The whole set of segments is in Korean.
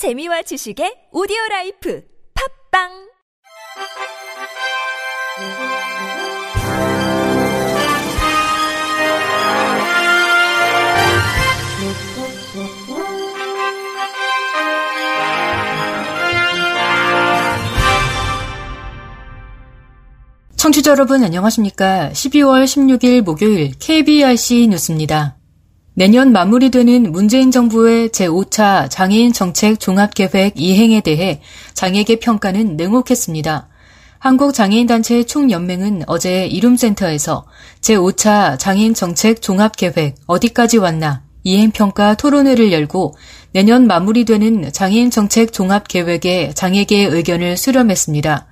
재미와 지식의 오디오 라이프 팝빵 청취자 여러분 안녕하십니까? 12월 16일 목요일 KBRC 뉴스입니다. 내년 마무리되는 문재인 정부의 제5차 장애인 정책 종합계획 이행에 대해 장애계 평가는 냉혹했습니다. 한국장애인단체 총연맹은 어제 이룸센터에서 제5차 장애인 정책 종합계획 어디까지 왔나 이행평가 토론회를 열고 내년 마무리되는 장애인 정책 종합계획의 장애계의 의견을 수렴했습니다.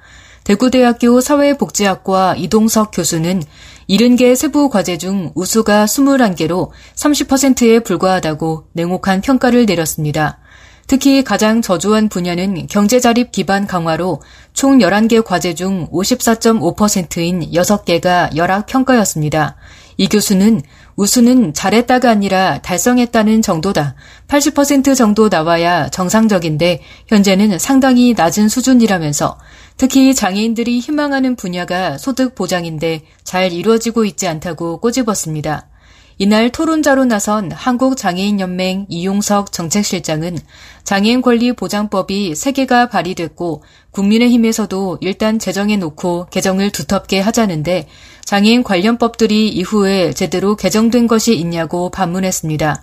대구대학교 사회복지학과 이동석 교수는 70개 세부 과제 중 우수가 21개로 30%에 불과하다고 냉혹한 평가를 내렸습니다. 특히 가장 저조한 분야는 경제자립 기반 강화로 총 11개 과제 중 54.5%인 6개가 열악평가였습니다. 이 교수는 우수는 잘했다가 아니라 달성했다는 정도다. 80% 정도 나와야 정상적인데 현재는 상당히 낮은 수준이라면서 특히 장애인들이 희망하는 분야가 소득 보장인데 잘 이루어지고 있지 않다고 꼬집었습니다. 이날 토론자로 나선 한국장애인연맹 이용석 정책실장은 장애인 권리 보장법이 3개가 발의됐고 국민의힘에서도 일단 제정해 놓고 개정을 두텁게 하자는데 장애인 관련법들이 이후에 제대로 개정된 것이 있냐고 반문했습니다.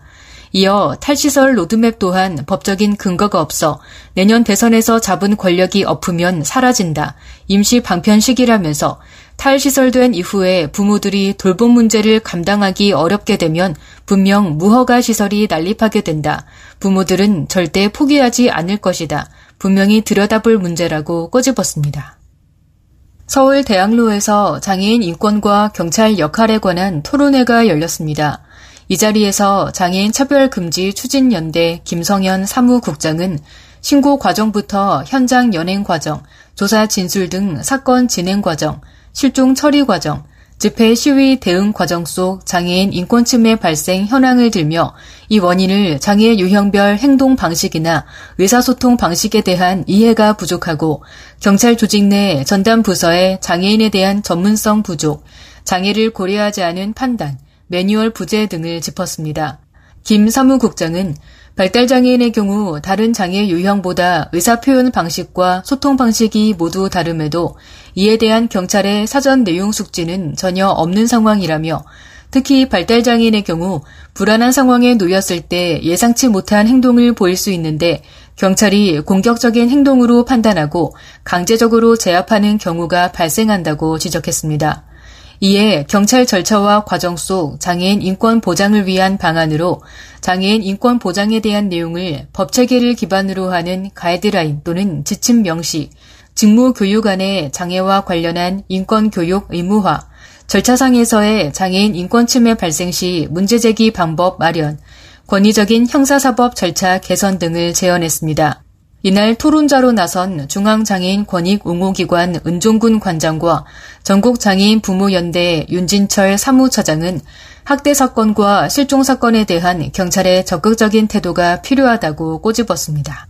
이어 탈시설 로드맵 또한 법적인 근거가 없어 내년 대선에서 잡은 권력이 엎으면 사라진다. 임시 방편식이라면서 탈시설된 이후에 부모들이 돌봄 문제를 감당하기 어렵게 되면 분명 무허가 시설이 난립하게 된다. 부모들은 절대 포기하지 않을 것이다. 분명히 들여다볼 문제라고 꼬집었습니다. 서울 대학로에서 장애인 인권과 경찰 역할에 관한 토론회가 열렸습니다. 이 자리에서 장애인 차별 금지 추진 연대 김성현 사무국장은 신고 과정부터 현장 연행 과정, 조사 진술 등 사건 진행 과정, 실종 처리 과정, 집회 시위 대응 과정 속 장애인 인권 침해 발생 현황을 들며 이 원인을 장애 유형별 행동 방식이나 의사소통 방식에 대한 이해가 부족하고 경찰 조직 내 전담 부서의 장애인에 대한 전문성 부족, 장애를 고려하지 않은 판단, 매뉴얼 부재 등을 짚었습니다. 김 사무국장은 발달장애인의 경우 다른 장애 유형보다 의사표현 방식과 소통 방식이 모두 다름에도 이에 대한 경찰의 사전 내용 숙지는 전혀 없는 상황이라며 특히 발달장애인의 경우 불안한 상황에 놓였을 때 예상치 못한 행동을 보일 수 있는데 경찰이 공격적인 행동으로 판단하고 강제적으로 제압하는 경우가 발생한다고 지적했습니다. 이에 경찰 절차와 과정 속 장애인 인권 보장을 위한 방안으로 장애인 인권 보장에 대한 내용을 법 체계를 기반으로 하는 가이드라인 또는 지침 명시, 직무 교육 안에 장애와 관련한 인권 교육 의무화, 절차상에서의 장애인 인권 침해 발생 시 문제 제기 방법 마련, 권위적인 형사사법 절차 개선 등을 제언했습니다. 이날 토론자로 나선 중앙장애인 권익 옹호기관 은종군 관장과 전국장애인 부모연대 윤진철 사무처장은 학대 사건과 실종 사건에 대한 경찰의 적극적인 태도가 필요하다고 꼬집었습니다.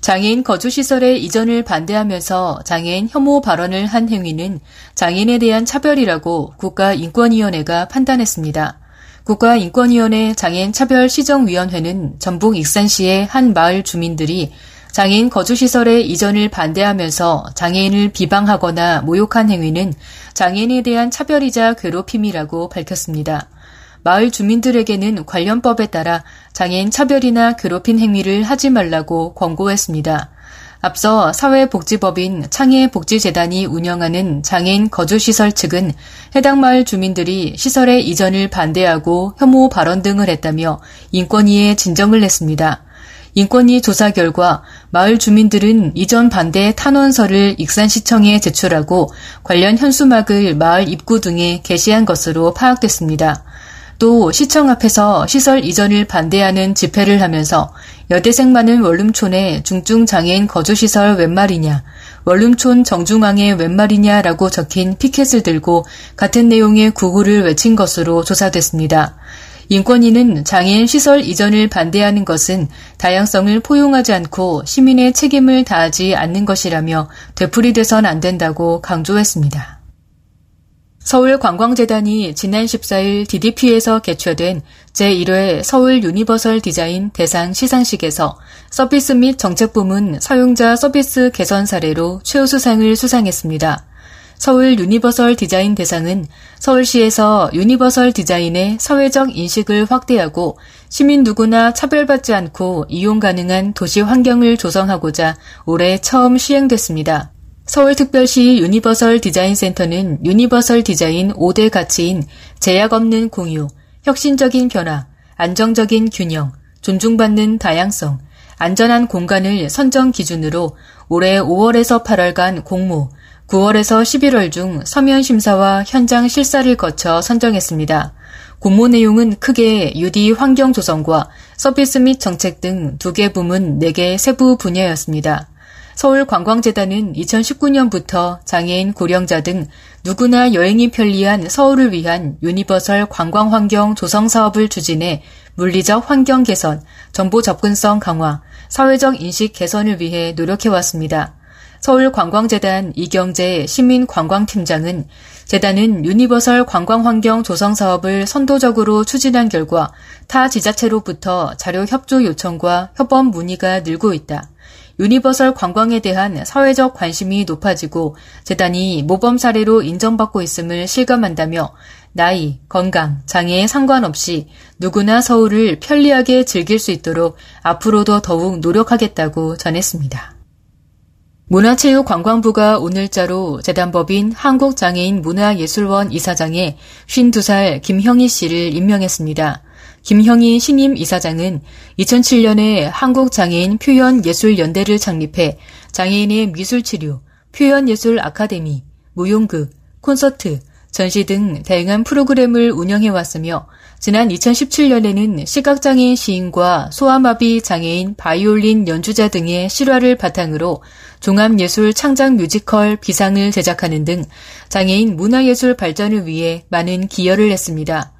장애인 거주시설의 이전을 반대하면서 장애인 혐오 발언을 한 행위는 장애인에 대한 차별이라고 국가인권위원회가 판단했습니다. 국가인권위원회 장애인 차별시정위원회는 전북 익산시의 한 마을 주민들이 장애인 거주시설의 이전을 반대하면서 장애인을 비방하거나 모욕한 행위는 장애인에 대한 차별이자 괴롭힘이라고 밝혔습니다. 마을 주민들에게는 관련법에 따라 장애인 차별이나 괴롭힌 행위를 하지 말라고 권고했습니다. 앞서 사회복지법인 창의복지재단이 운영하는 장애인 거주시설 측은 해당 마을 주민들이 시설의 이전을 반대하고 혐오 발언 등을 했다며 인권위에 진정을 냈습니다. 인권위 조사 결과 마을 주민들은 이전 반대 탄원서를 익산시청에 제출하고 관련 현수막을 마을 입구 등에 게시한 것으로 파악됐습니다. 또 시청 앞에서 시설 이전을 반대하는 집회를 하면서 여대생 많은 원룸촌에 중증장애인 거주시설 웬 말이냐, 원룸촌 정중앙에 웬 말이냐라고 적힌 피켓을 들고 같은 내용의 구호를 외친 것으로 조사됐습니다. 인권위는 장애인 시설 이전을 반대하는 것은 다양성을 포용하지 않고 시민의 책임을 다하지 않는 것이라며 되풀이돼선 안 된다고 강조했습니다. 서울관광재단이 지난 14일 DDP에서 개최된 제1회 서울 유니버설 디자인 대상 시상식에서 서비스 및 정책 부문 사용자 서비스 개선 사례로 최우수상을 수상했습니다. 서울 유니버설 디자인 대상은 서울시에서 universal 디자인의 사회적 인식을 확대하고 시민 누구나 차별받지 않고 이용 가능한 도시 환경을 조성하고자 올해 처음 시행됐습니다. 서울특별시 유니버설 디자인센터는 universal 디자인 5대 가치인 제약 없는 공유, 혁신적인 변화, 안정적인 균형, 존중받는 다양성, 안전한 공간을 선정 기준으로 올해 5월에서 8월간 공모, 9월에서 11월 중 서면 심사와 현장 실사를 거쳐 선정했습니다. 공모 내용은 크게 UD 환경 조성과 서비스 및 정책 등 두 개 부문 4개 세부 분야였습니다. 서울관광재단은 2019년부터 장애인 고령자 등 누구나 여행이 편리한 서울을 위한 universal 관광 환경 조성 사업을 추진해 물리적 환경 개선, 정보 접근성 강화, 사회적 인식 개선을 위해 노력해왔습니다. 서울관광재단 이경재 시민관광팀장은 재단은 universal 관광환경 조성 사업을 선도적으로 추진한 결과 타 지자체로부터 자료 협조 요청과 협업 문의가 늘고 있다. universal 관광에 대한 사회적 관심이 높아지고 재단이 모범 사례로 인정받고 있음을 실감한다며 나이, 건강, 장애에 상관없이 누구나 서울을 편리하게 즐길 수 있도록 앞으로도 더욱 노력하겠다고 전했습니다. 문화체육관광부가 오늘자로 재단법인 한국장애인 문화예술원 이사장에 52살 김형희 씨를 임명했습니다. 김형희 신임 이사장은 2007년에 한국장애인 표현예술연대를 창립해 장애인의 미술치료, 표현예술 아카데미, 무용극, 콘서트, 전시 등 다양한 프로그램을 운영해 왔으며 지난 2017년에는 시각장애인 시인과 소아마비 장애인 바이올린 연주자 등의 실화를 바탕으로 종합예술 창작 뮤지컬 비상을 제작하는 등 장애인 문화예술 발전을 위해 많은 기여를 했습니다.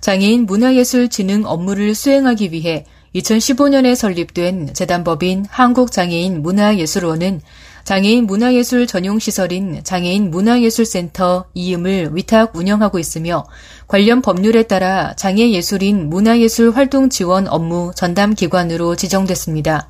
장애인 문화예술 진흥 업무를 수행하기 위해 2015년에 설립된 재단법인 한국장애인 문화예술원은 장애인 문화예술 전용 시설인 장애인 문화예술센터 이음을 위탁 운영하고 있으며 관련 법률에 따라 장애예술인 문화예술 활동 지원 업무 전담 기관으로 지정됐습니다.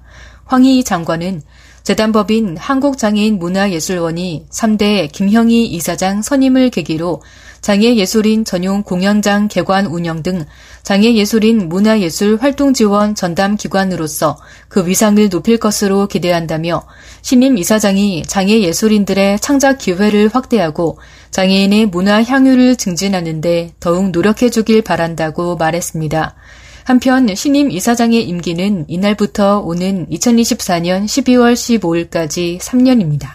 황희 장관은 재단법인 한국장애인 문화예술원이 3대 김형희 이사장 선임을 계기로 장애예술인 전용 공연장 개관 운영 등 장애예술인 문화예술 활동 지원 전담 기관으로서 그 위상을 높일 것으로 기대한다며 신임 이사장이 장애예술인들의 창작 기회를 확대하고 장애인의 문화 향유를 증진하는 데 더욱 노력해 주길 바란다고 말했습니다. 한편 신임 이사장의 임기는 이날부터 오는 2024년 12월 15일까지 3년입니다.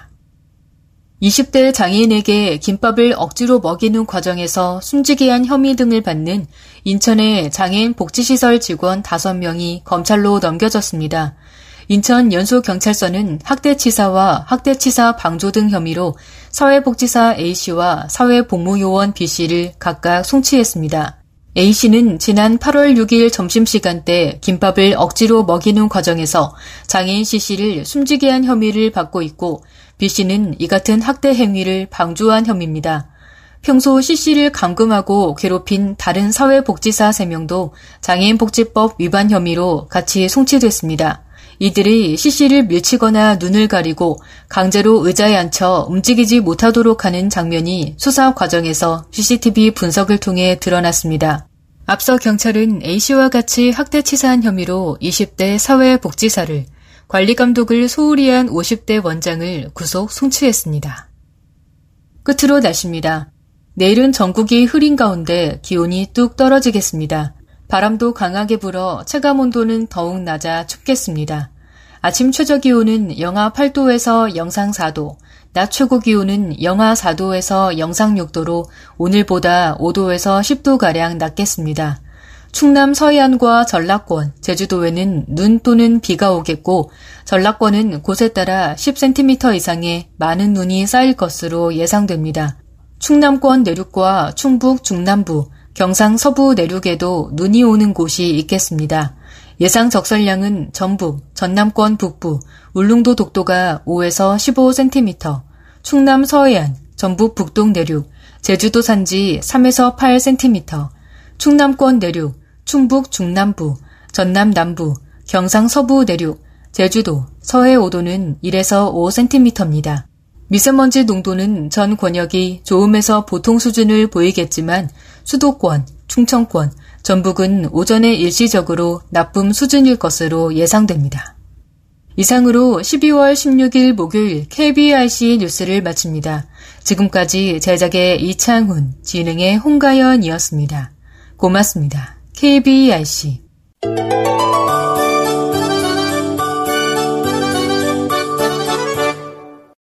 20대 장애인에게 김밥을 억지로 먹이는 과정에서 숨지게 한 혐의 등을 받는 인천의 장애인 복지시설 직원 5명이 검찰로 넘겨졌습니다. 인천 연소경찰서는 학대치사와 학대치사 방조 등 혐의로 사회복지사 A씨와 사회복무요원 B씨를 각각 송치했습니다. A씨는 지난 8월 6일 점심시간대 김밥을 억지로 먹이는 과정에서 장애인 C씨를 숨지게 한 혐의를 받고 있고 B씨는 이 같은 학대 행위를 방조한 혐의입니다. 평소 C씨를 감금하고 괴롭힌 다른 사회복지사 3명도 장애인복지법 위반 혐의로 같이 송치됐습니다. 이들이 C씨를 밀치거나 눈을 가리고 강제로 의자에 앉혀 움직이지 못하도록 하는 장면이 수사 과정에서 CCTV 분석을 통해 드러났습니다. 앞서 경찰은 A씨와 같이 학대치사한 혐의로 20대 사회복지사를 관리감독을 소홀히 한 50대 원장을 구속 송치했습니다. 끝으로 날씨입니다. 내일은 전국이 흐린 가운데 기온이 뚝 떨어지겠습니다. 바람도 강하게 불어 체감 온도는 더욱 낮아 춥겠습니다. 아침 최저 기온은 영하 8도에서 영상 4도, 낮 최고 기온은 영하 4도에서 영상 6도로 오늘보다 5도에서 10도가량 낮겠습니다. 충남 서해안과 전라권, 제주도에는 눈 또는 비가 오겠고 전라권은 곳에 따라 10cm 이상의 많은 눈이 쌓일 것으로 예상됩니다. 충남권 내륙과 충북 중남부, 경상 서부 내륙에도 눈이 오는 곳이 있겠습니다. 예상 적설량은 전북, 전남권 북부, 울릉도 독도가 5에서 15cm, 충남 서해안, 전북 북동 내륙, 제주도 산지 3에서 8cm, 충남권 내륙, 충북 중남부, 전남 남부, 경상 서부 내륙, 제주도, 서해 5도는 1에서 5cm입니다. 미세먼지 농도는 전 권역이 좋음에서 보통 수준을 보이겠지만 수도권, 충청권, 전북은 오전에 일시적으로 나쁨 수준일 것으로 예상됩니다. 이상으로 12월 16일 목요일 KBRC 뉴스를 마칩니다. 지금까지 제작의 이창훈, 진행의 홍가연이었습니다. 고맙습니다. KBRC